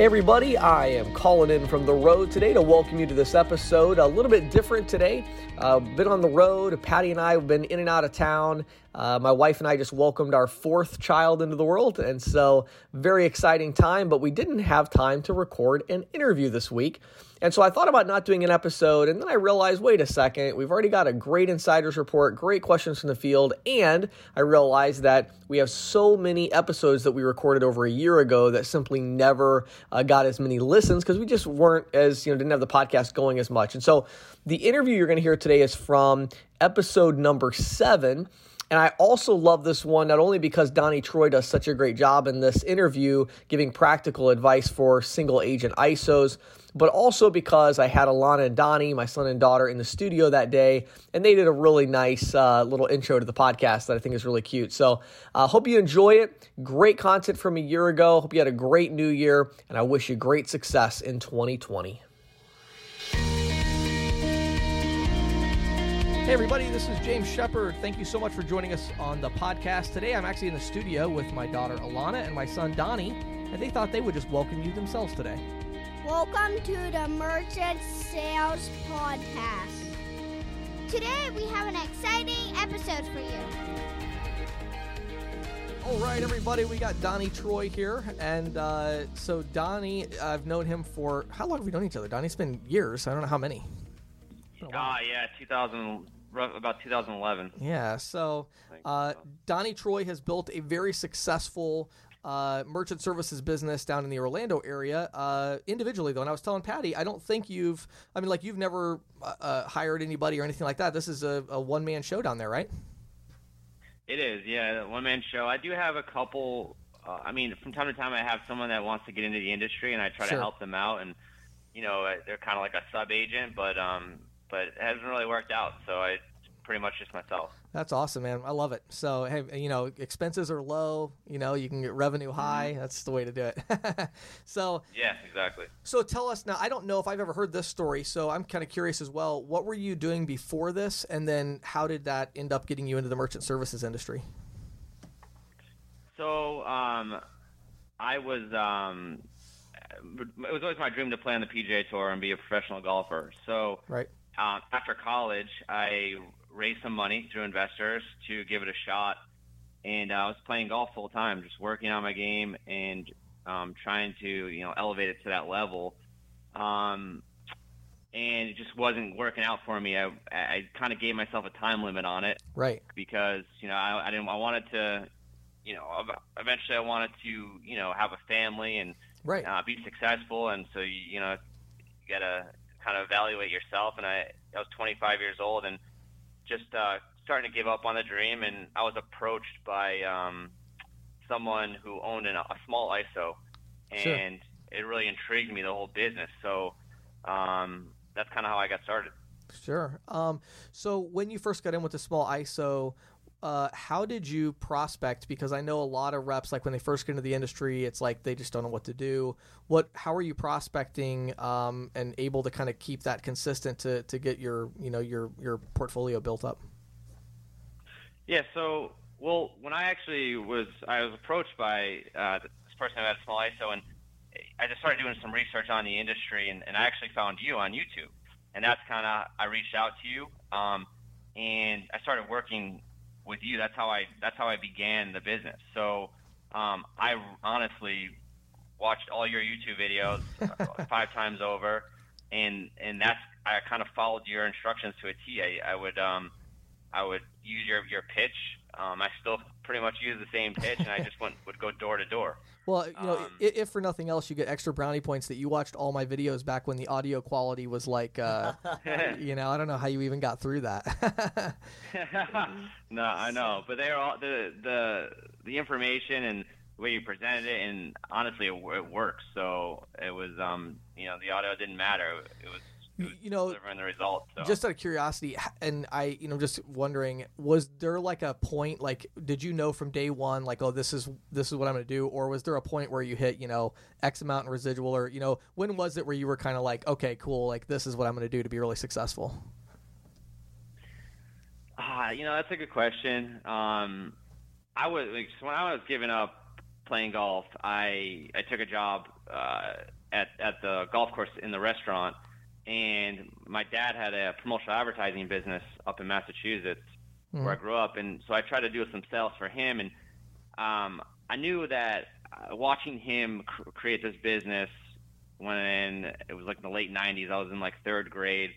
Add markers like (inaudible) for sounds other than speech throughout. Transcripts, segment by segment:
Hey, everybody, I am calling in from the road today to welcome you to this episode. A little bit different today. Uh, been on the road. Patty and I have been in and out of town. Uh, my wife and I just welcomed our fourth child into the world, and so very exciting time, but we didn't have time to record an interview this week. And so I thought about not doing an episode, and then I realized wait a second, we've already got a great insiders report, great questions from the field, and I realized that we have so many episodes that we recorded over a year ago that simply never uh, got as many listens because we just weren't as, you know, didn't have the podcast going as much. And so the interview you're going to hear today is from episode number seven. And I also love this one not only because Donnie Troy does such a great job in this interview giving practical advice for single agent ISOs, but also because I had Alana and Donnie, my son and daughter, in the studio that day, and they did a really nice uh, little intro to the podcast that I think is really cute. So I uh, hope you enjoy it. Great content from a year ago. Hope you had a great new year, and I wish you great success in 2020. Hey, everybody, this is James Shepherd. Thank you so much for joining us on the podcast. Today, I'm actually in the studio with my daughter Alana and my son Donnie, and they thought they would just welcome you themselves today. Welcome to the Merchant Sales Podcast. Today, we have an exciting episode for you. All right, everybody, we got Donnie Troy here. And uh, so, Donnie, I've known him for how long have we known each other? Donnie, it's been years. I don't know how many. Ah, uh, yeah, 2000, about 2011. Yeah. So, uh, Donnie Troy has built a very successful uh, merchant services business down in the Orlando area. Uh, individually, though, and I was telling Patty, I don't think you've. I mean, like you've never uh, uh hired anybody or anything like that. This is a, a one man show down there, right? It is, yeah, one man show. I do have a couple. Uh, I mean, from time to time, I have someone that wants to get into the industry, and I try Sure. to help them out. And you know, uh, they're kind of like a sub agent, but um, but it hasn't really worked out. So I pretty much just myself. That's awesome, man. I love it. So, hey, you know, expenses are low. You know, you can get revenue high. That's the way to do it. (laughs) so, Yeah, exactly. so tell us now. I don't know if I've ever heard this story, so I'm kind of curious as well. What were you doing before this, and then how did that end up getting you into the merchant services industry? So um, I was um, it was always my dream to play on the PGA Tour and be a professional golfer. So Right. Um, after college, I raised some money through investors to give it a shot, and I was playing golf full time, just working on my game and um, trying to you know elevate it to that level. Um, and it just wasn't working out for me. I, I kind of gave myself a time limit on it Right. because you know I, I didn't I wanted to you know eventually I wanted to you know have a family and Right. uh, be successful and so you, you know you gotta kind of evaluate yourself and I I was 25 years old and just uh, starting to give up on the dream and I was approached by um, someone who owned an, a small ISO Sure. and it really intrigued me the whole business so um, that's kind of how I got started. Sure. Um, so when you first got in with the small ISO, uh, how did you prospect? Because I know a lot of reps, like when they first get into the industry, it's like they just don't know what to do. What? How are you prospecting um, and able to kind of keep that consistent to, to get your you know your your portfolio built up? Yeah. So, well, when I actually was, I was approached by uh, this person who had a small ISO, and I just started doing some research on the industry, and, and I actually found you on YouTube, and that's kind of I reached out to you, um, and I started working with you. That's how I that's how I began the business. So, um, I honestly watched all your YouTube videos uh, (laughs) five times over, and and that's I kind of followed your instructions to a T. I, I would um, I would use your your pitch. Um, I still pretty much use the same pitch, and I just went would go door to door. (laughs) Well, you know, Um, i if for nothing else, you get extra brownie points that you watched all my videos back when the audio quality was like, uh, (laughs) you know, I don't know how you even got through that. (laughs) no, I know, but they are all the the the information and the way you presented it, and honestly, it, it works. So it was, um, you know, the audio didn't matter. It was you know, delivering the results. So. just out of curiosity and i you know just wondering was there like a point like did you know from day one like oh this is this is what i'm going to do or was there a point where you hit you know x amount in residual or you know when was it where you were kind of like okay cool like this is what i'm going to do to be really successful Ah, you know, that's a good question. Um, I was like, when I was giving up playing golf, I I took a job uh, at at the golf course in the restaurant, and my dad had a promotional advertising business up in Massachusetts Mm-hmm. where I grew up, and so I tried to do some sales for him, and um, I knew that uh, watching him cr- create this business when it was like in the late '90s, I was in like third grade,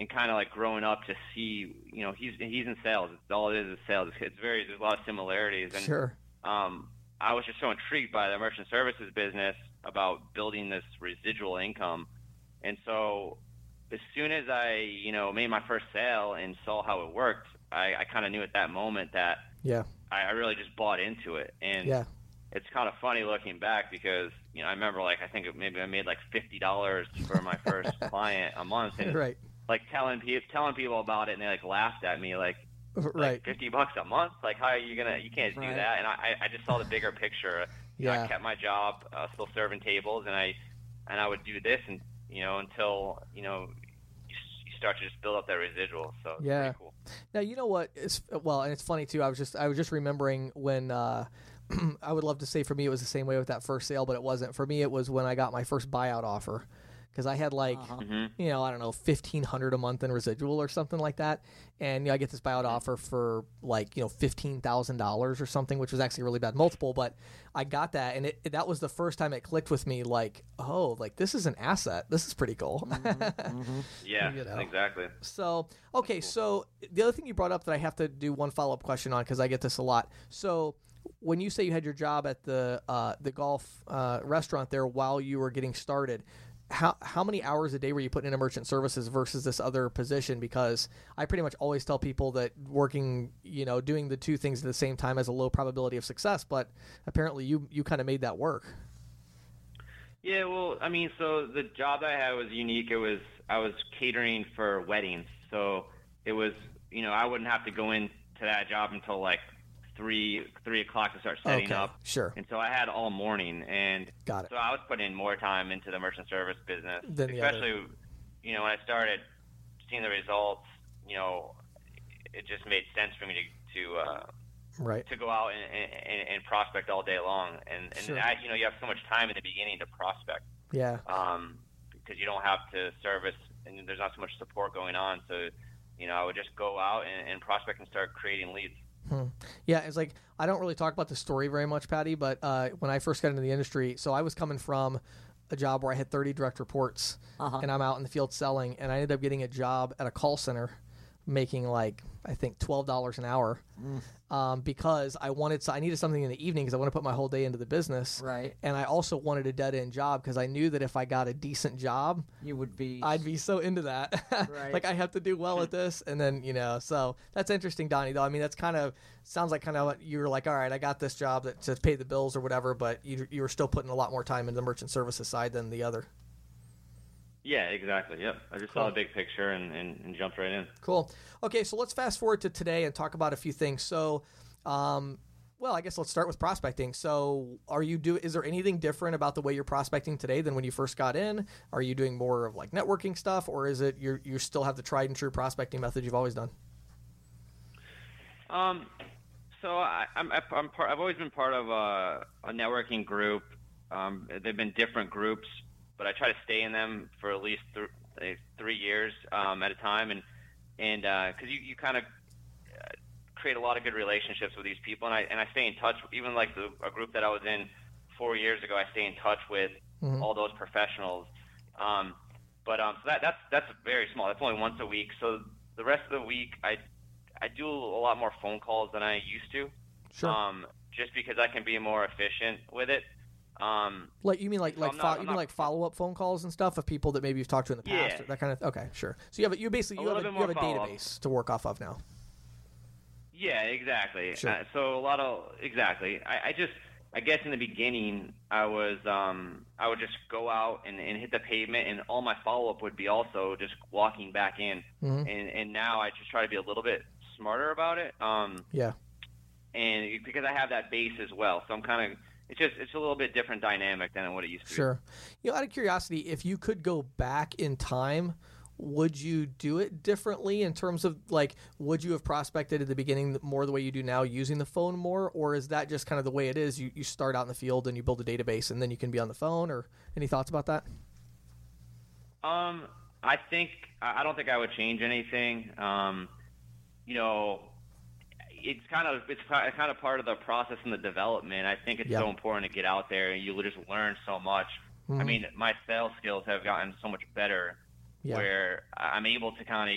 and kind of like growing up to see, you know, he's he's in sales. It's all it is is sales. It's, it's very there's a lot of similarities, and Sure. um, I was just so intrigued by the merchant services business about building this residual income. And so as soon as I, you know, made my first sale and saw how it worked, I, I kind of knew at that moment that Yeah. I, I really just bought into it. And Yeah. it's kind of funny looking back because, you know, I remember like, I think it, maybe I made like $50 for my first (laughs) client a month and Right. like telling people, telling people about it and they like laughed at me like, Right. like 50 bucks a month like how are you gonna you can't Right. do that and i i just saw the bigger picture You know, Yeah. i kept my job uh, still serving tables and i and i would do this and you know until you know you, you start to just build up that residual so it's Yeah. pretty cool Now you know what? It's well, and it's funny too. I was just I was just remembering when uh, (clears throat) I would love to say for me it was the same way with that first sale, but it wasn't. For me, it was when I got my first buyout offer because I had like Mhm. you know I don't know fifteen hundred a month in residual or something like that, and you know, I get this buyout offer for like you know fifteen thousand dollars or something, which was actually a really bad multiple, but I got that, and it, it- that was the first time it clicked with me. Like, oh, like this is an asset. This is pretty cool. (laughs) yeah You know. exactly So, okay, so the other thing you brought up that I have to do one follow up question on because I get this a lot. So, when you say you had your job at the uh, the golf uh, restaurant there while you were getting started, how how many hours a day were you putting into merchant services versus this other position? Because I pretty much always tell people that working, you know, doing the two things at the same time has a low probability of success. But apparently, you you kind of made that work. Yeah, well, I mean, so the job I had was unique. It was I was catering for weddings, so it was you know I wouldn't have to go into that job until like three three o'clock to start setting Okay, up. sure. And so I had all morning, and Got it. so I was putting in more time into the merchant service business, Than the other. especially you know when I started seeing the results. You know, it just made sense for me to to uh, Right. to go out and, and, and prospect all day long, and and Sure. that you know you have so much time in the beginning to prospect Yeah. um, because you don't have to service and there's not so much support going on. So, you know, I would just go out and, and prospect and start creating leads. Yeah, it's like I don't really talk about the story very much, Patty. But uh, when I first got into the industry, so I was coming from a job where I had 30 direct reports, Uh-huh. and I'm out in the field selling, and I ended up getting a job at a call center, making like I think twelve dollars an hour, um, because I wanted so I needed something in the evening because I want to put my whole day into the business, Right. And I also wanted a dead end job because I knew that if I got a decent job, You would be. I'd be so into that. (laughs) Right. like I have to do well at (laughs) this, and then you know, so that's interesting, Donnie. Though I mean, that's kind of sounds like kind of what you were like. All right, I got this job that to pay the bills or whatever, but you you were still putting a lot more time into the merchant services side than the other. Yeah, exactly. Yep. I just saw the big picture and, and, and jumped right in. Cool. Okay, so let's fast forward to today and talk about a few things. So, um, well, I guess let's start with prospecting. So, are you do? Is there anything different about the way you're prospecting today than when you first got in? Are you doing more of like networking stuff, or is it you you still have the tried and true prospecting method you've always done? Um, so I, I'm, I'm part, I've always been part of a, a networking group. Um, they've been different groups, but I try to stay in them for at least th- uh, three years um, at a time, and and because you, you kind of uh, create a lot of good relationships with these people, and I and I stay in touch. Even like the, a group that I was in four years ago, I stay in touch with all those professionals. Um, but um, so that that's that's very small. That's only once a week. So the rest of the week, I I do a lot more phone calls than I used to. Sure. Um, just because I can be more efficient with it. Um, Like you mean like So like fo- not- you mean not- like follow up phone calls and stuff of people that maybe you've talked to in the past, Yeah. or that kind of okay, sure. So you have a, you basically A you have a, you have a database to work off of now. Yeah, exactly. Sure. Uh, so a lot of exactly. I, I just I guess in the beginning I was um I would just go out and, and hit the pavement and all my follow up would be also just walking back in. Mhm. And and now I just try to be a little bit smarter about it. Um Yeah. and because I have that base as well. So I'm kind of it's just it's a little bit different dynamic than what it used to be. Sure. You know, out of curiosity, if you could go back in time, would you do it differently in terms of like would you have prospected at the beginning more the way you do now using the phone more or is that just kind of the way it is you, you start out in the field and you build a database and then you can be on the phone or any thoughts about that um i think i don't think i would change anything um you know it's kind of it's kind of part of the process and the development. I think it's so important to get out there and you just learn so much. Mm-hmm. I mean, my sales skills have gotten so much better yeah. where I'm able to kind of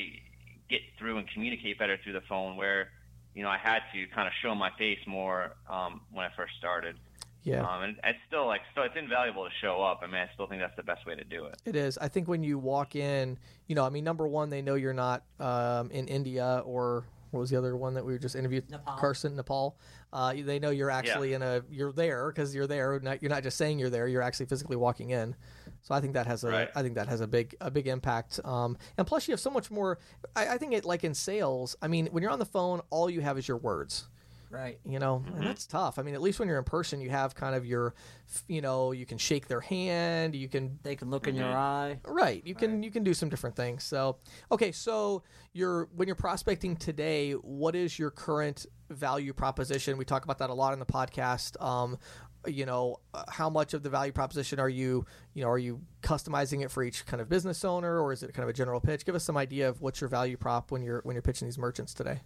get through and communicate better through the phone. Where you know I had to kind of show my face more um, when I first started. Yeah, um, and it's still like so it's invaluable to show up. I mean, I still think that's the best way to do it. It is. I think when you walk in, you know, I mean, number one, they know you're not um, in India or what was the other one that we just interviewed? Nepal. Carson, Nepal. Uh, they know you're actually yeah. in a you're there because you're there. Not, you're not just saying you're there. You're actually physically walking in. So I think that has a right. I think that has a big a big impact. Um, and plus you have so much more. I, I think it like in sales. I mean, when you're on the phone, all you have is your words. Right. You know, mm-hmm. and that's tough. I mean, at least when you're in person, you have kind of your, you know, you can shake their hand. You can. They can look in your mm-hmm. eye. Right. You can. Right. You can do some different things. So, okay. So you're when you're prospecting today, what is your current value proposition? We talk about that a lot in the podcast. Um, you know how much of the value proposition are you you know are you customizing it for each kind of business owner or is it kind of a general pitch give us some idea of what's your value prop when you're when you're pitching these merchants today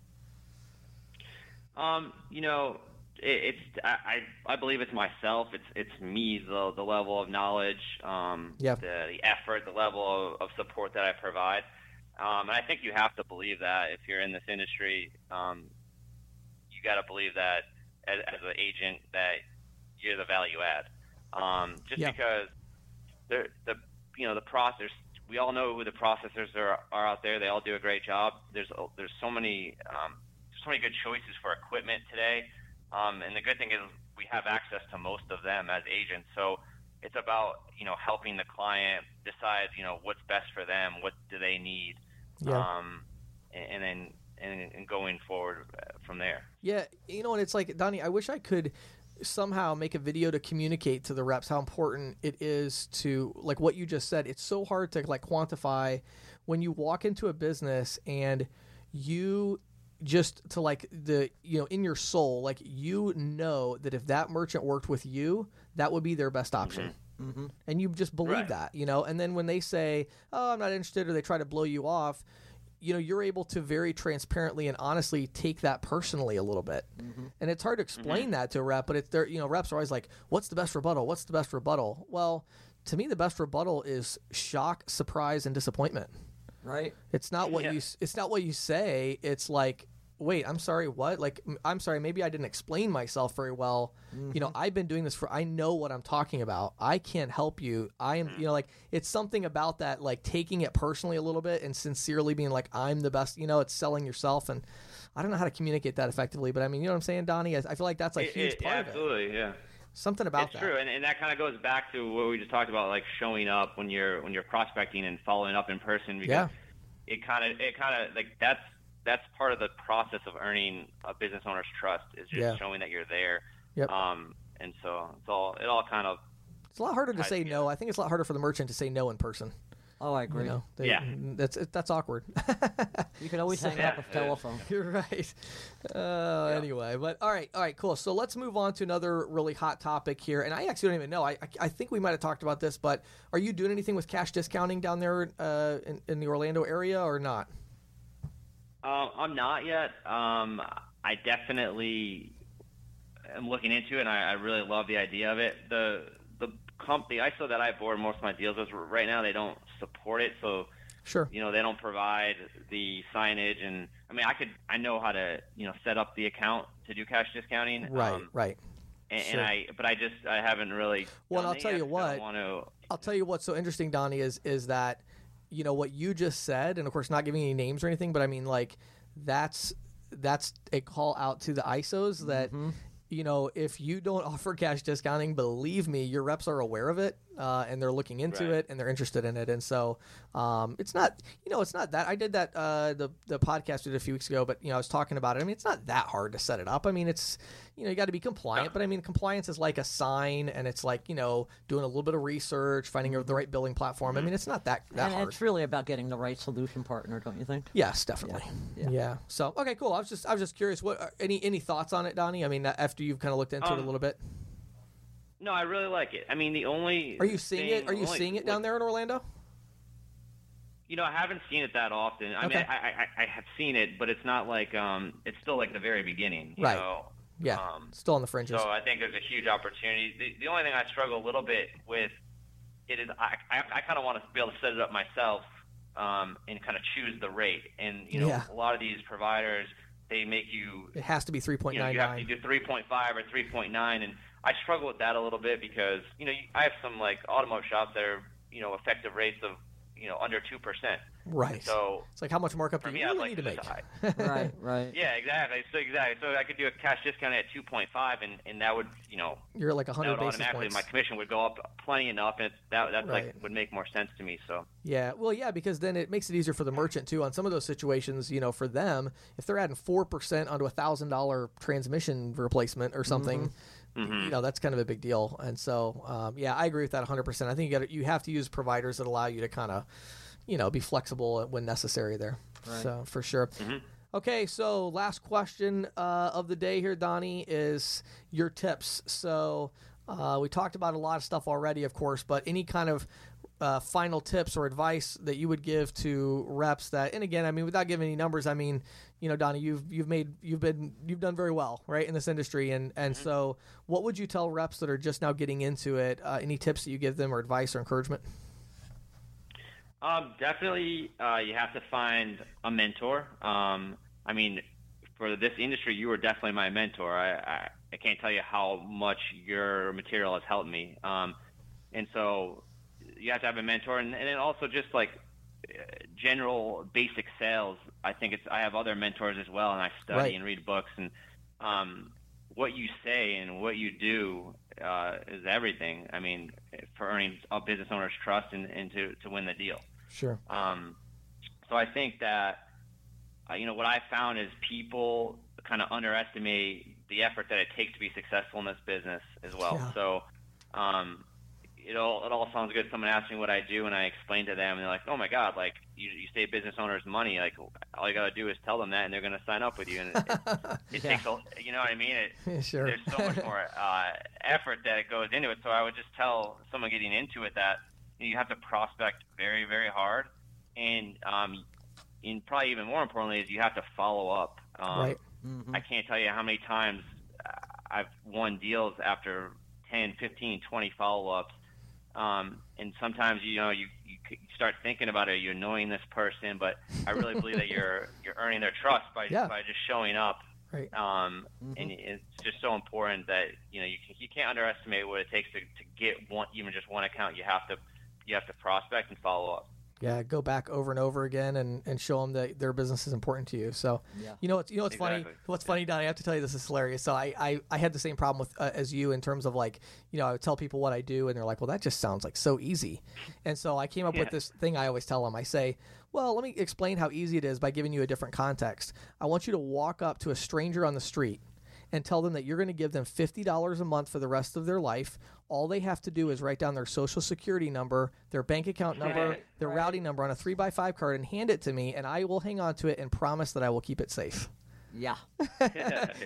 um, you know, it, it's I I believe it's myself. It's it's me the the level of knowledge, um, yeah. the the effort, the level of, of support that I provide. Um, and I think you have to believe that if you're in this industry, um, you got to believe that as, as an agent that you're the value add. Um, just yeah. because the the you know the process we all know who the processors are, are out there. They all do a great job. There's there's so many um, so many good choices for equipment today. Um, and the good thing is we have access to most of them as agents. So it's about you know helping the client decide you know what's best for them, what do they need, yeah. um, and, and then and, and going forward uh, from there. Yeah, you know, and it's like Donnie. I wish I could somehow make a video to communicate to the reps how important it is to like what you just said. It's so hard to like quantify when you walk into a business and you just to like the you know in your soul like you know that if that merchant worked with you that would be their best option mm-hmm. Mm-hmm. and you just believe right. that you know and then when they say oh i'm not interested or they try to blow you off you know you're able to very transparently and honestly take that personally a little bit mm-hmm. and it's hard to explain mm-hmm. that to a rep but it's there you know reps are always like what's the best rebuttal what's the best rebuttal well to me the best rebuttal is shock surprise and disappointment right it's not what yeah. you it's not what you say it's like wait, I'm sorry, what? Like, I'm sorry, maybe I didn't explain myself very well. Mm-hmm. You know, mm-hmm. I've been doing this for, I know what I'm talking about. I can't help you. I am, you know, like, it's something about that, like, taking it personally a little bit and sincerely being like, I'm the best, you know, it's selling yourself. And I don't know how to communicate that effectively, but I mean, you know what I'm saying, Donnie? I, I feel like that's a it, huge it, part absolutely, of it. Absolutely, yeah. Something about it's that. true, and, and that kind of goes back to what we just talked about, like showing up when you're when you're prospecting and following up in person. Because yeah. it kind of it kind of like that's that's part of the process of earning a business owner's trust is just yeah. showing that you're there. Yep. Um, and so it's all it all kind of. It's a lot harder to say together. no. I think it's a lot harder for the merchant to say no in person. Oh, I agree. You know, they, yeah, that's that's awkward. (laughs) you can always so, hang up a telephone. (laughs) You're right. Uh, yeah. Anyway, but all right, all right, cool. So let's move on to another really hot topic here. And I actually don't even know. I I, I think we might have talked about this, but are you doing anything with cash discounting down there uh, in, in the Orlando area or not? Uh, I'm not yet. Um, I definitely am looking into it, and I, I really love the idea of it. The the company ISO that I board most of my deals with right now, they don't support it, so sure, you know, they don't provide the signage. And I mean, I could, I know how to, you know, set up the account to do cash discounting. Right, um, right. And, sure. and, I, but I just, I haven't really. Well, I'll tell you what. Want To, I'll tell you what's so interesting, Donnie, is is that you know what you just said, and of course not giving any names or anything, but I mean like that's that's a call out to the ISOs that mm-hmm. you know if you don't (laughs) offer cash discounting, believe me, your reps are aware of it uh, and they're looking into right. it and they're interested in it. And so um, it's not you know it's not that I did that uh, the the podcast did a few weeks ago, but you know I was talking about it. I mean it's not that hard to set it up. I mean it's you know you got to be compliant. But I mean, compliance is like a sign, and it's like you know doing a little bit of research, finding the right billing platform. I mean, it's not that that and hard. it's really about getting the right solution partner, don't you think? Yes, definitely. Yeah. Yeah. So okay, cool. I was just I was just curious. What any any thoughts on it, Donnie? I mean, after you've kind of looked into it a Um, little bit, No, I really like it. I mean, the only are you seeing thing- it? Are you only- seeing it down there in Orlando? You know, I haven't seen it that often. I Okay. mean, I, I I have seen it, but it's not like um, it's still like the very beginning. You Right. Know? Yeah, Um, still on the fringes. So I think there's a huge opportunity. The, the only thing I struggle a little bit with it is I I, I kind of want to be able to set it up myself um, and kind of choose the rate. And you know, Yeah. a lot of these providers they make you it has to be three point you know you have to do 3.5 or 3.9, and I struggle with that a little bit because you know I have some like automotive shops that are you know effective rates of you know under two percent. Right. So it's like how much markup do you I'd really like need to to make? (laughs) right, right. Yeah, exactly. So exactly. So I could do a cash discount at 2.5, and and that would you know You're at like that hundred basis automatically points. my commission would go up plenty enough, and it's, that that Right. like would make more sense to me. So Yeah, well, yeah, because then it makes it easier for the merchant too. On some of those situations, you know, for them, if they're adding four percent onto a thousand dollar transmission replacement or something, mm-hmm. You know, that's kind of a big deal. And so, um, yeah, I agree with that hundred percent. I think you got you have to use providers that allow you to kind of, you know, be flexible when necessary there. So for sure. Okay, so last question uh, of the day here, Donnie, is your tips. So uh, we talked about a lot of stuff already, of course, but any kind of uh, final tips or advice that you would give to reps that, and again, I mean, without giving any numbers, I mean, you know, Donnie, you've you've made you've been you've done very well, right, in this industry, and and so, what would you tell reps that are just now getting into it? Uh, any tips that you give them, or advice or encouragement? Um, definitely, uh, you have to find a mentor. Um, I mean, for this industry, you were definitely my mentor. I, I, I can't tell you how much your material has helped me. Um, and so you have to have a mentor, and, and then also just like uh, general basic sales. I think it's. I have other mentors as well, and I study Right. and read books, and um, what you say and what you do uh, is everything. I mean, for earning a business owner's trust and, and to, to win the deal. Sure. Um, so I think that uh, you know what I found is people kind of underestimate the effort that it takes to be successful in this business as well. Yeah. So um, it all it all sounds good. Someone asks me what I do, and I explain to them, and they're like, "Oh my God! Like you, you save business owners money. Like all you got to do is tell them that, and they're going to sign up with you." And it, it, (laughs) it Yeah. takes a, you know what I mean? It, (laughs) sure. there's so much more (laughs) uh, effort that it goes into it. So I would just tell someone getting into it that you, have to prospect very, very hard, and um, and probably even more importantly is you have to follow up. Um, right. Mhm. I can't tell you how many times uh, I've won deals after 10, 15, 20 follow-ups. Um, and sometimes, you know, you, you start thinking about it, you're annoying this person, but I really believe that you're (laughs) you're earning their trust by Yeah. by just showing up. Right. Um, Mhm. And it's just so important that you know you can, you can't underestimate what it takes to, to get one even just one account. You have to you have to prospect and follow up. Yeah, go back over and over again and, and show them that their business is important to you. So, Yeah. you know, what's you know what's funny. Exactly. What's funny, Donnie? I have to tell you, this is hilarious. So, I I, I had the same problem with uh, as you in terms of like, you know, I would tell people what I do, and they're like, well, that just sounds like so easy. And so I came up with this thing. I always tell them. I say, well, let me explain how easy it is by giving you a different context. I want you to walk up to a stranger on the street and tell them that you're going to give them $50 a month for the rest of their life. All they have to do is write down their social security number, their bank account number, their routing number on a 3 by 5 card and hand it to me, and I will hang on to it and promise that I will keep it safe. (laughs) Yeah.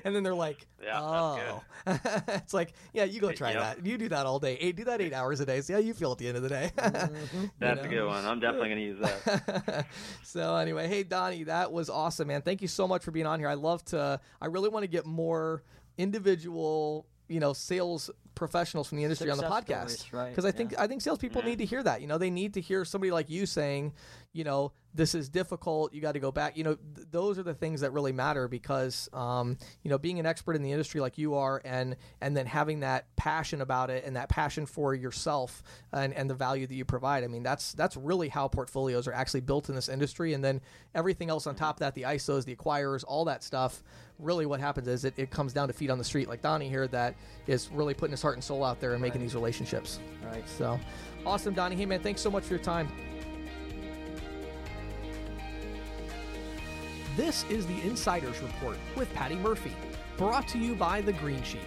and then they're like, Yeah, oh. (laughs) it's like, yeah, you go try Yep. that. You do that all day. Eight, do that eight hours a day. See how you feel at the end of the day. (laughs) Mm-hmm. That's know? a good one. I'm definitely going to use that. so anyway, hey Donnie, that was awesome, man. Thank you so much for being on here. I love to. I really want to get more individual, you know, sales professionals from the industry on the podcast stories, right, because I think yeah. I think salespeople need mm-hmm. to hear that. You know, they need to hear somebody like you saying, you know, this is difficult. You got to go back. You know, th- those are the things that really matter because, um, you know, being an expert in the industry like you are, and and then having that passion about it and that passion for yourself and, and the value that you provide. I mean, that's that's really how portfolios are actually built in this industry. And then everything else on top of that, the ISOs, the acquirers, all that stuff. Really, what happens is it, it comes down to feet on the street, like Donnie here, that is really putting his heart and soul out there and making these relationships. Right. So, awesome, Donnie. Hey, man, thanks so much for your time. This is the Insider's Report with Patty Murphy, brought to you by The Green Sheet.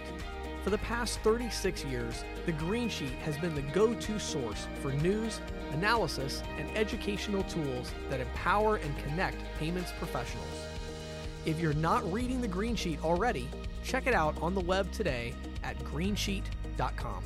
For the past 36 years, The Green Sheet has been the go to source for news, analysis, and educational tools that empower and connect payments professionals. If you're not reading The Green Sheet already, check it out on the web today at greensheet.com.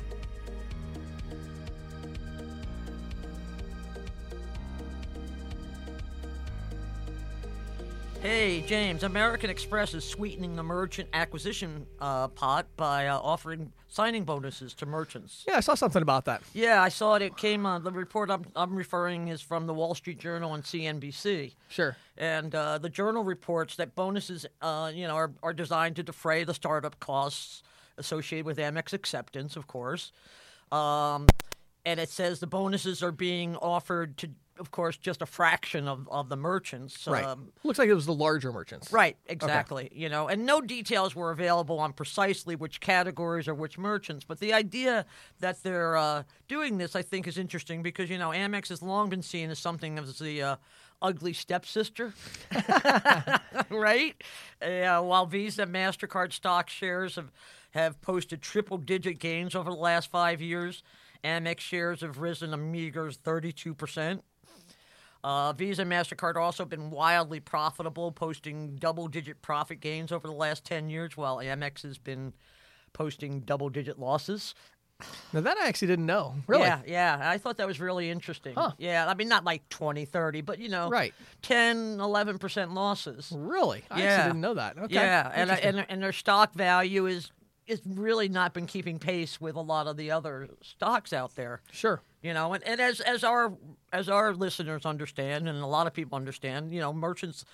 Hey, James, American Express is sweetening the merchant acquisition uh, pot by uh, offering signing bonuses to merchants. Yeah, I saw something about that. Yeah, I saw it. It came on the report I'm, I'm referring is from the Wall Street Journal and CNBC. Sure. And uh, the journal reports that bonuses, uh, you know, are, are designed to defray the startup costs associated with Amex acceptance, of course. Um, and it says the bonuses are being offered to, of course, just a fraction of, of the merchants. Right. Um, Looks like it was the larger merchants. Right, exactly. You know, and no details were available on precisely which categories or which merchants. But the idea that they're uh, doing this, I think, is interesting because you know Amex has long been seen as something of the uh, ugly stepsister, (laughs) right? Uh, while Visa, Mastercard stock shares have have posted triple-digit gains over the last five years, Amex shares have risen a meager thirty-two percent. Uh, Visa and MasterCard also been wildly profitable, posting double digit profit gains over the last 10 years, while Amex has been posting double digit losses. Now, that I actually didn't know. Really? Yeah, yeah. I thought that was really interesting. Huh. Yeah, I mean, not like 20, 30, but, you know, Right. 10, 11% losses. Really? I Yeah. actually didn't know that. Okay. Yeah, and, and, and their stock value is, is really not been keeping pace with a lot of the other stocks out there. sure. You know, and, and as as our as our listeners understand, and a lot of people understand, you know, merchants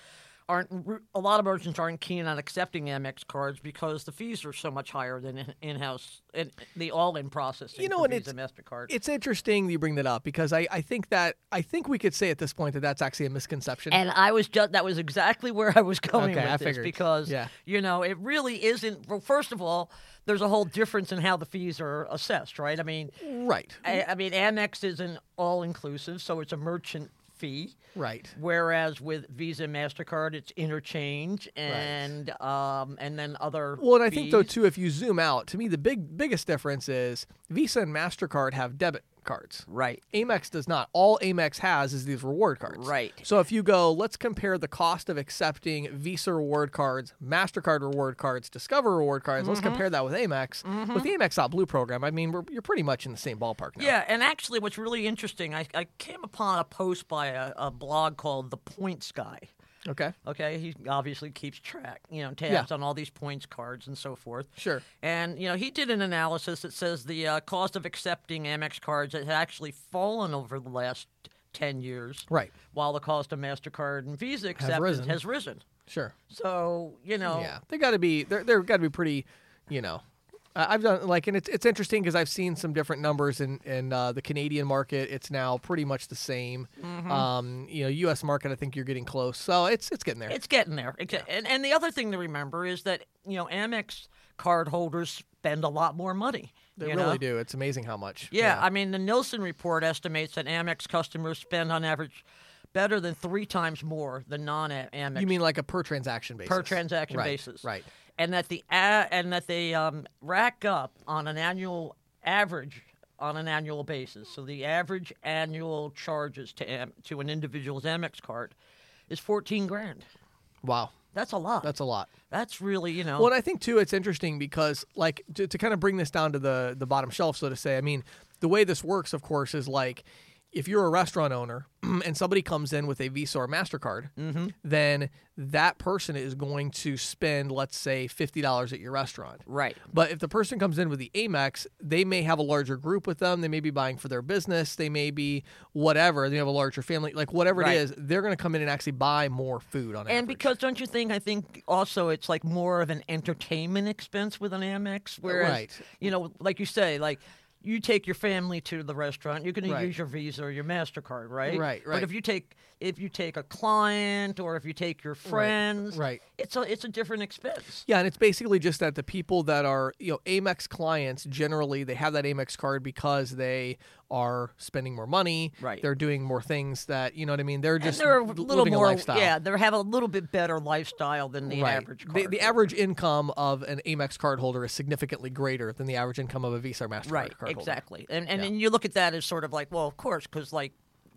aren't a lot of merchants aren't keen on accepting Amex cards because the fees are so much higher than in- in-house in the all-in processing. You know what, Visa, it's- Mastercard. It's interesting you bring that up because I, I think that I think we could say at this point that that's actually a misconception. and I was just that was exactly where I was going Okay, with I this figured. because Yeah. you know it really isn't. Well, first of all, there's a whole difference in how the fees are assessed, right? I mean, right. I, I mean, Amex is an all-inclusive, so it's a merchant fee. right. Whereas with Visa and Mastercard, it's interchange and um, and then other. Well, and I think though too, if you zoom out, to me the big biggest difference is Visa and Mastercard have debit cards. Right. Amex does not. All Amex has is these reward cards. Right. So if you go, let's compare the cost of accepting Visa reward cards, Mastercard reward cards, Discover reward cards. Let's Mm-hmm. compare that with Amex. With the Amex Blue program, I mean, we're, you're pretty much in the same ballpark now. Yeah, and actually, what's really interesting, I, I came upon a post by a, a blog called The Points Guy. Okay. Okay, he obviously keeps track, you know, tabs Yeah. on all these points cards and so forth. Sure. And you know, he did an analysis that says the uh, cost of accepting Amex cards has actually fallen over the last ten years, Right. while the cost of Mastercard and Visa acceptance risen. has risen. Sure. So you know, Yeah, they got to be. They're they're got to be pretty. You know, I've done like, and it's it's interesting because I've seen some different numbers in in uh, the Canadian market. It's now pretty much the same. Mm-hmm. Um, you know, U.S. market. I think you're getting close. So it's it's getting there. It's getting there. It's- And, and the other thing to remember is that, you know, Amex card holders spend a lot more money. they really know? do. It's amazing how much. Yeah, I mean, the Nielsen report estimates that Amex customers spend on average better than three times more than non Amex you mean like a per transaction basis? per transaction Right, basis. Right. And that the a- and that they um, rack up on an annual average on an annual basis. So the average annual charges to Am- to an individual's Amex card is 14 grand. Wow. That's a lot. That's a lot. That's really, you know. Well, and I think too, it's interesting because, like, to, to kind of bring this down to the the bottom shelf, so to say. I mean, the way this works, of course, is like if you're a restaurant owner (clears throat) and somebody comes in with a Visa or Mastercard, Mm-hmm. then that person is going to spend, let's say, fifty dollars at your restaurant. right. But if the person comes in with the Amex, they may have a larger group with them. They may be buying for their business. They may be whatever. They have a larger family, like whatever Right. it is. They're going to come in and actually buy more food on And average. because don't you think? I think also it's like more of an entertainment expense with an Amex, whereas Right. you know, like you say, like you take your family to the restaurant, you're going Right. to use your Visa or your Mastercard, right? Right, right. But if you take if you take a client or if you take your friends, right. it's a it's a different expense. Yeah, and it's basically just that the people that are, you know, Amex clients generally they have that Amex card because they are spending more money. Right. They're doing more things that you know what I mean. They're And just they're a little living more, a lifestyle. yeah. They have a little bit better lifestyle than the right. average. The, card the average income of an Amex card holder is significantly greater than the average income of a Visa or Mastercard right card holder. exactly and and, Yeah. and you look at that as sort of like well of course because like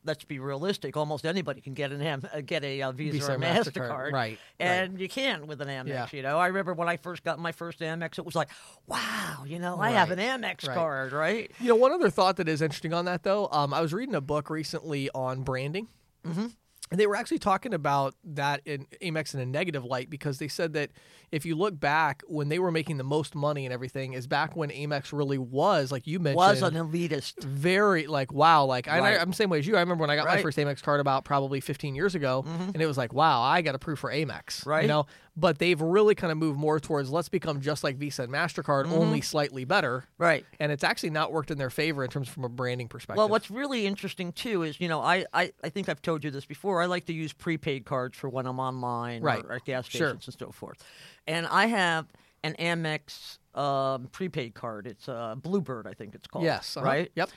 let's be realistic almost anybody can get an Am- uh, get a uh, visa, Visa or MasterCard, mastercard right, and you can with an amex Yeah. you know i remember when i first got my first amex it was like wow you know i have an amex right. card right You know, one other thought that is interesting on that, though, um, I was reading a book recently on branding. Mm-hmm. And they were actually talking about that in Amex in a negative light because they said that if you look back when they were making the most money and everything is back when Amex really was, like you mentioned, was an elitist very like wow like I, Right. I'm the same way as you. I remember when I got my Right. Mm-hmm. first Amex card about probably 15 years ago, and it was like wow I got approved for Amex, right You know, but they've really kind of moved more towards let's become just like Visa and Mastercard, Mm-hmm. only slightly better, right and it's actually not worked in their favor in terms from a branding perspective. Well, what's really interesting too is, you know, I, I, I think I've told you this before. I like to use prepaid cards for when I'm online Right. or at gas Sure. stations and so forth. And I have an Amex um, prepaid card. It's uh, Bluebird, I think it's called. yes, uh-huh. Right? Yep.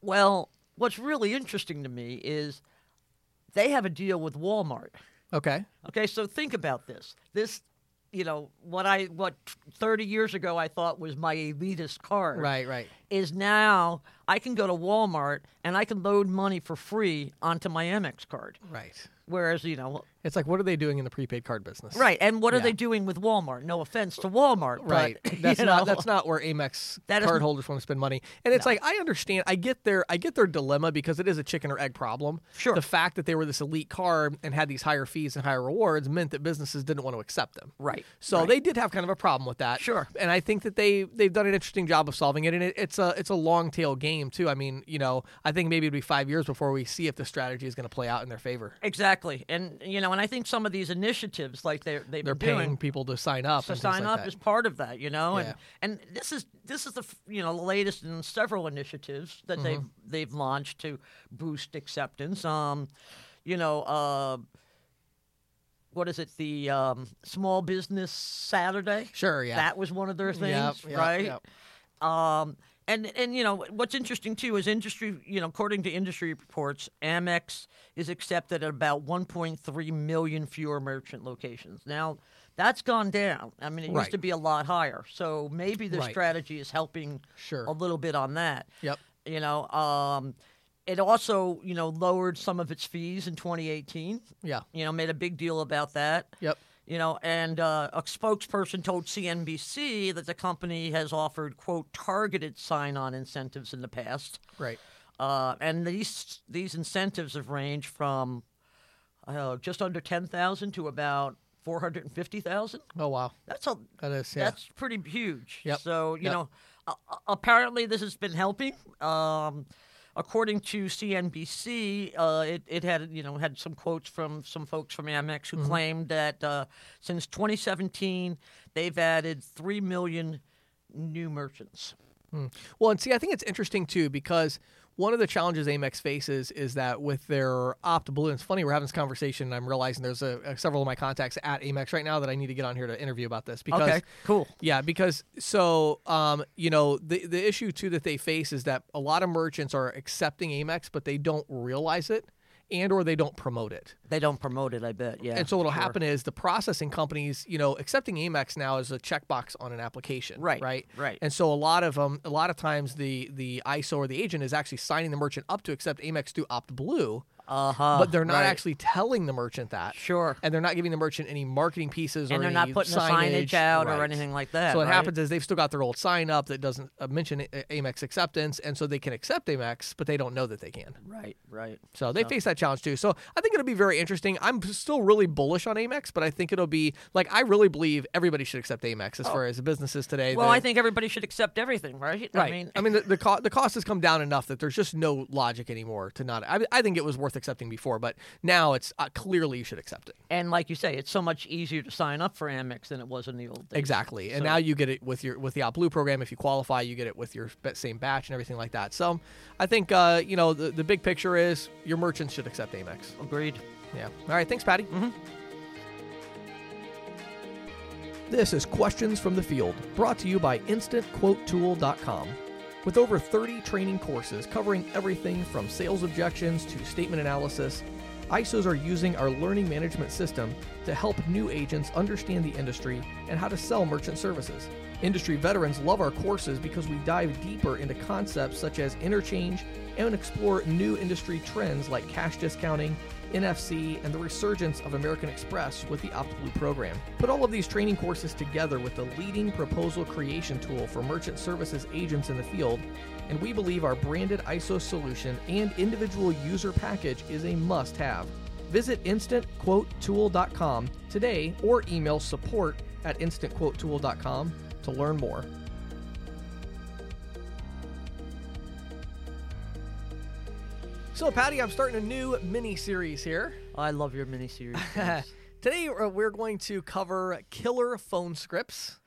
Well, what's really interesting to me is they have a deal with Walmart. Okay. Okay, so think about this. This, you know, what I what 30 years ago I thought was my elitist card Right. Right. is now I can go to Walmart and I can load money for free onto my Amex card. Right. Whereas, you know, It's like what are they doing in the prepaid card business? right. And what are they doing with Walmart? No offense to Walmart, Right. But, (laughs) That's not know, that's not where Amex (laughs) That is- card holders want to spend money. And it's No. like I understand I get their I get their dilemma because it is a chicken or egg problem. Sure. The fact that they were this elite card and had these higher fees and higher rewards meant that businesses didn't want to accept them. Right. So right. they did have kind of a problem with that. Sure. And I think that they they've done an interesting job of solving it and it, it's a it's a long tail game too. I mean, you know, I think maybe it'll be 5 years before we see if the strategy is going to play out in their favor. Exactly. And, you know, and I think some of these initiatives, like they're, they've They're been paying doing, people to sign up to sign like up that. is part of that, you know. Yeah. And and this is this is the you know the latest in several initiatives that they've Mm-hmm. they've launched to boost acceptance. Um, you know, uh, what is it? The um, Small Business Saturday. Sure, yeah. That was one of their things, Yep, yep, right? yep. Um, and and you know what's interesting too is industry. You know, according to industry reports, Amex is accepted at about 1.3 million fewer merchant locations. Now, that's gone down. I mean, it Right. used to be a lot higher. So maybe the Right. strategy is helping Sure. a little bit on that. Yep. You know, um, it also you know lowered some of its fees in 2018. Yeah. You know, made a big deal about that. Yep. You know, and uh, a spokesperson told CNBC that the company has offered quote targeted sign-on incentives in the past, Right. uh, and these these incentives have ranged from uh, just under ten thousand to about four hundred and fifty thousand. Oh wow. That's a That is yeah. that's pretty huge. Yep. So you Yep. know, uh, apparently this has been helping. Um, according to CNBC, uh, it, it had you know had some quotes from some folks from Amex Mm-hmm. who claimed that uh, since 2017 they've added three million new merchants. Well, and see, I think it's interesting too because one of the challenges Amex faces is that with their OptBlue, and it's funny we're having this conversation. And I'm realizing there's a, a- several of my contacts at Amex right now that I need to get on here to interview about this because Okay, cool. yeah, because so um, you know the the issue too that they face is that a lot of merchants are accepting Amex, but they don't realize it and or they don't promote it. They don't promote it, I bet. Yeah. And so what'll sure. happen is the processing companies, you know, accepting Amex now is a checkbox on an application, Right, Right, right. And so a lot of them, a lot of times, the the ISO or the agent is actually signing the merchant up to accept Amex through OptBlue, Uh-huh, but they're not right. actually telling the merchant that. Sure. And they're not giving the merchant any marketing pieces or and they're any not putting signage, signage out or anything like that. So what right? happens is they've still got their old sign up that doesn't uh, mention Amex acceptance, and so they can accept Amex, but they don't know that they can. Right, right. So they face that challenge too. So I think it'll be very interesting. I'm still really bullish on Amex, but I think it'll be like I really believe everybody should accept Amex as far as businesses today. Oh. Well, I think everybody should accept everything, right? Right. I mean, the the, co- the cost has come down enough that there's just no logic anymore to not. I, I think it was worth accepting before, but now it's uh, clearly you should accept it. and like you say, it's so much easier to sign up for Amex than it was in the old days. Exactly, and So- now you get it with your with the OptBlue program. If you qualify, you get it with your same batch and everything like that. So, I think uh, you know the the big picture is your merchants should accept Amex. Agreed. Yeah. All right. Thanks, Patty. This is Questions from the Field, brought to you by InstantQuoteTool.com. With over 30 training courses covering everything from sales objections to statement analysis, ISOs are using our learning management system to help new agents understand the industry and how to sell merchant services. Industry veterans love our courses because we dive deeper into concepts such as interchange and explore new industry trends like cash discounting, NFC, and the resurgence of American Express with the OptBlue program. Put all of these training courses together with the leading proposal creation tool for merchant services agents in the field, and we believe our branded ISO solution and individual user package is a must have. Visit instantquotetool.com today or email support at instantquotetool.com to learn more. So, Patty, I'm starting a new mini series here. I love your mini series. (laughs) Today, uh, we're going to cover killer phone scripts.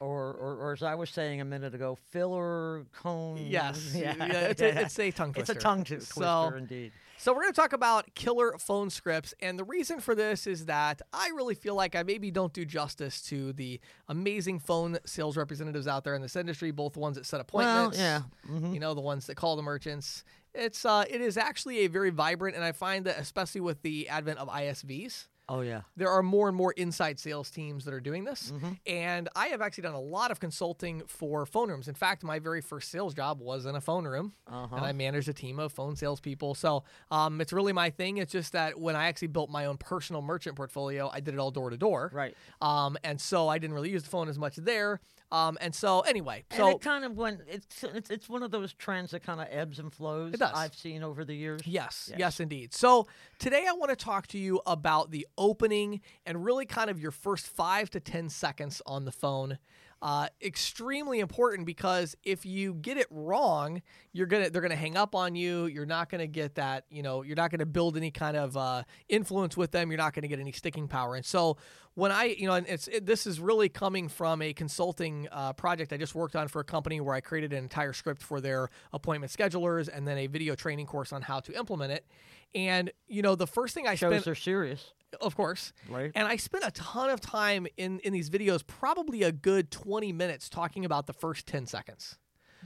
or, or, or as I was saying a minute ago, filler cone. Yes, yeah, (laughs) yeah, (laughs) it's, a, it's a tongue twister. It's a tongue twister, So, indeed. So we're going to talk about killer phone scripts, and the reason for this is that I really feel like I maybe don't do justice to the amazing phone sales representatives out there in this industry, both the ones that set Well, appointments, yeah. mhm. you know, the ones that call the merchants. It's uh, it is actually a very vibrant, and I find that especially with the advent of ISVs, Oh yeah. there are more and more inside sales teams that are doing this. Mm-hmm. And I have actually done a lot of consulting for phone rooms. In fact, my very first sales job was in a phone room, Uh-huh. and I managed a team of phone salespeople. So um, it's really my thing. It's just that when I actually built my own personal merchant portfolio, I did it all door to door. Right. Um, and so I didn't really use the phone as much there. Um, and so anyway, And so it kind of went. It's it's it's one of those trends that kind of ebbs and flows. It does. I've seen over the years. Yes, yes, Yes. indeed. So today I want to talk to you about the opening and really kind of your first five to 10 seconds on the phone. Uh, extremely important because if you get it wrong, you're gonna they're gonna hang up on you. You're not gonna get that you know you're not gonna build any kind of uh, influence with them. You're not gonna get any sticking power. And so when I you know and it's it, this is really coming from a consulting uh, project I just worked on for a company where I created an entire script for their appointment schedulers and then a video training course on how to implement it. And you know the first thing I Shows spent they're serious. Of course. Right. And I spent a ton of time in in these videos, probably a good 20 minutes talking about the first 10 seconds.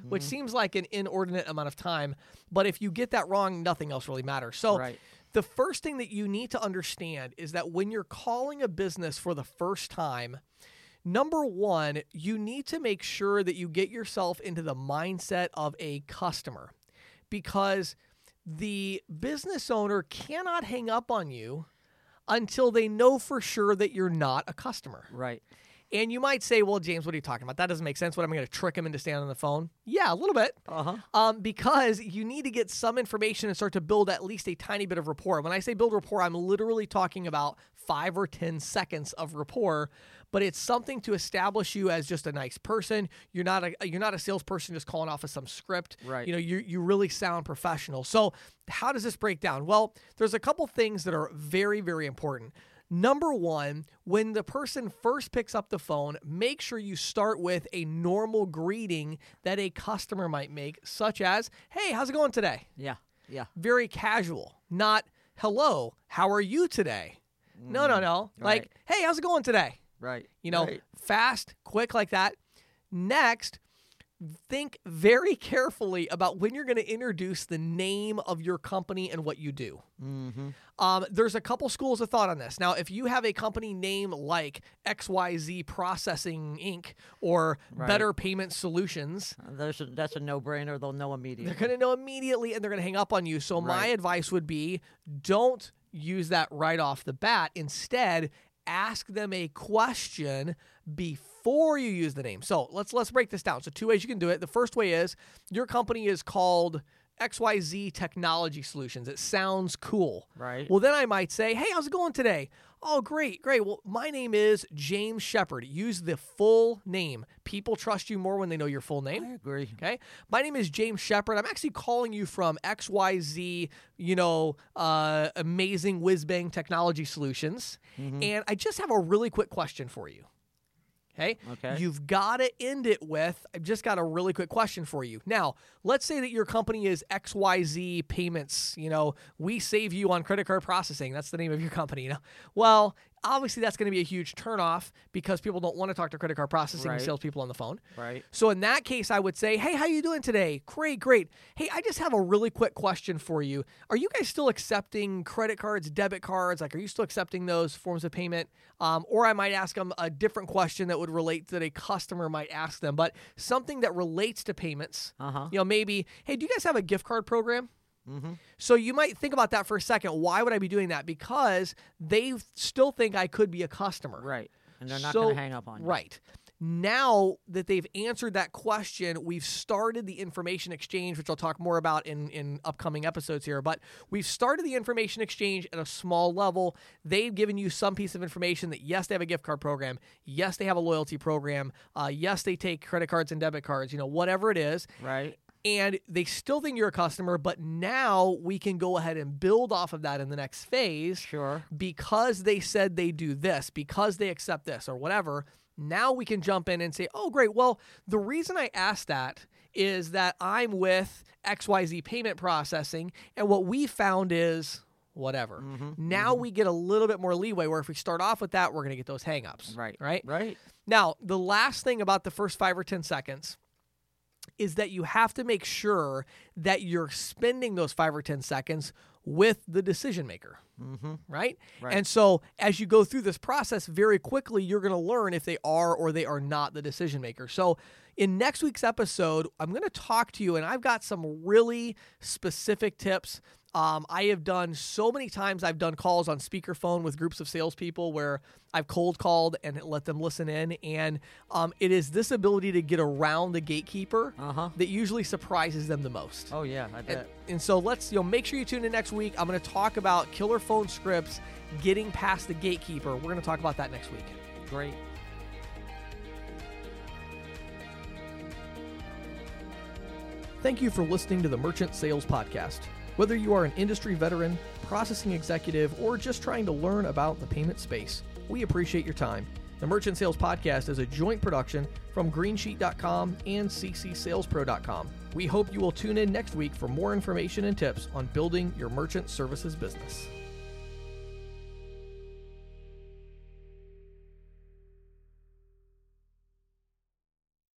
Which Mm-hmm. seems like an inordinate amount of time, but if you get that wrong, nothing else really matters. So, Right. the first thing that you need to understand is that when you're calling a business for the first time, number one, you need to make sure that you get yourself into the mindset of a customer because the business owner cannot hang up on you until they know for sure that you're not a customer. Right. And you might say, well, James, what are you talking about? That doesn't make sense. What am I going to trick him into staying on the phone? Yeah, a little bit. Uh huh. Um, because you need to get some information and start to build at least a tiny bit of rapport. When I say build rapport, I'm literally talking about five or 10 seconds of rapport, but it's something to establish you as just a nice person. You're not a, you're not a salesperson just calling off of some script. Right. You know, you, you really sound professional. So how does this break down? Well, there's a couple things that are very, very important. Number one, when the person first picks up the phone, make sure you start with a normal greeting that a customer might make, such as, Hey, how's it going today? Yeah. Yeah. Very casual, not, Hello, how are you today? No, no, mm, no. Like, right. Hey, how's it going today? Right. You know, Right. fast, quick like that. Next, think very carefully about when you're going to introduce the name of your company and what you do. Mm-hmm. Um, there's a couple schools of thought on this. Now, if you have a company name like XYZ Processing Inc. or Right. Better Payment Solutions, There's a, that's a no-brainer. They'll know immediately. they're going to know immediately and they're going to hang up on you. So, my advice would be don't use that right off the bat. Instead, ask them a question before you use the name. So, let's let's break this down. So, two ways you can do it. The first way is your company is called XYZ Technology Solutions. It sounds cool. Right. Well, then I might say, "Hey, how's it going today?" Oh, great, great. Well, my name is James Shepherd. Use the full name. People trust you more when they know your full name. I agree. Okay. My name is James Shepherd. I'm actually calling you from XYZ, you know, uh, amazing whiz bang technology solutions. And I just have a really quick question for you. Okay. Okay. You've got to end it with I've just got a really quick question for you. Now, let's say that your company is XYZ Payments. You know, we save you on credit card processing. That's the name of your company. You know, well, obviously that's going to be a huge turnoff because people don't want to talk to credit card processing Right. salespeople on the phone. Right. So in that case, I would say, "Hey, how you doing today? Great, great. Hey, I just have a really quick question for you. Are you guys still accepting credit cards, debit cards? Like, are you still accepting those forms of payment? Um, or I might ask them a different question that would relate that a customer might ask them, but something that relates to payments. Uh-huh. You know, maybe, hey, do you guys have a gift card program? Mm-hmm. So you might think about that for a second. Why would I be doing that? Because they still think I could be a customer. Right. And they're not So- going to hang up on you. Right. Now that they've answered that question, we've started the information exchange, which I'll talk more about in, in upcoming episodes here. But we've started the information exchange at a small level. They've given you some piece of information that yes, they have a gift card program. Yes, they have a loyalty program. Uh, yes, they take credit cards and debit cards, you know, whatever it is Right. And they still think you're a customer, but now we can go ahead and build off of that in the next phase Sure. because they said they do this, because they accept this, or whatever. Now we can jump in and say, oh, great. Well, the reason I asked that is that I'm with XYZ payment processing, and what we found is whatever. Mm-hmm. Now mm-hmm. we get a little bit more leeway where if we start off with that, we're going to get those hangups. Right. Right. Right. Now, the last thing about the first five or 10 seconds is that you have to make sure that you're spending those five or 10 seconds with the decision maker. Mm-hmm. Right? Right. And so, as you go through this process, very quickly, you're going to learn if they are or they are not the decision maker. So, in next week's episode, I'm going to talk to you, and I've got some really specific tips. Um, I have done so many times, I've done calls on speakerphone with groups of salespeople where I've cold called and let them listen in. And um, it is this ability to get around the gatekeeper Uh-huh. that usually surprises them the most. Oh, yeah. I And, bet. and so let's you know make sure you tune in next week. I'm going to talk about killer phone scripts getting past the gatekeeper. We're going to talk about that next week. Great. Thank you for listening to the Merchant Sales Podcast. Whether you are an industry veteran, processing executive, or just trying to learn about the payment space, we appreciate your time. The Merchant Sales Podcast is a joint production from Greensheet.com and CCSalesPro.com. We hope you will tune in next week for more information and tips on building your merchant services business.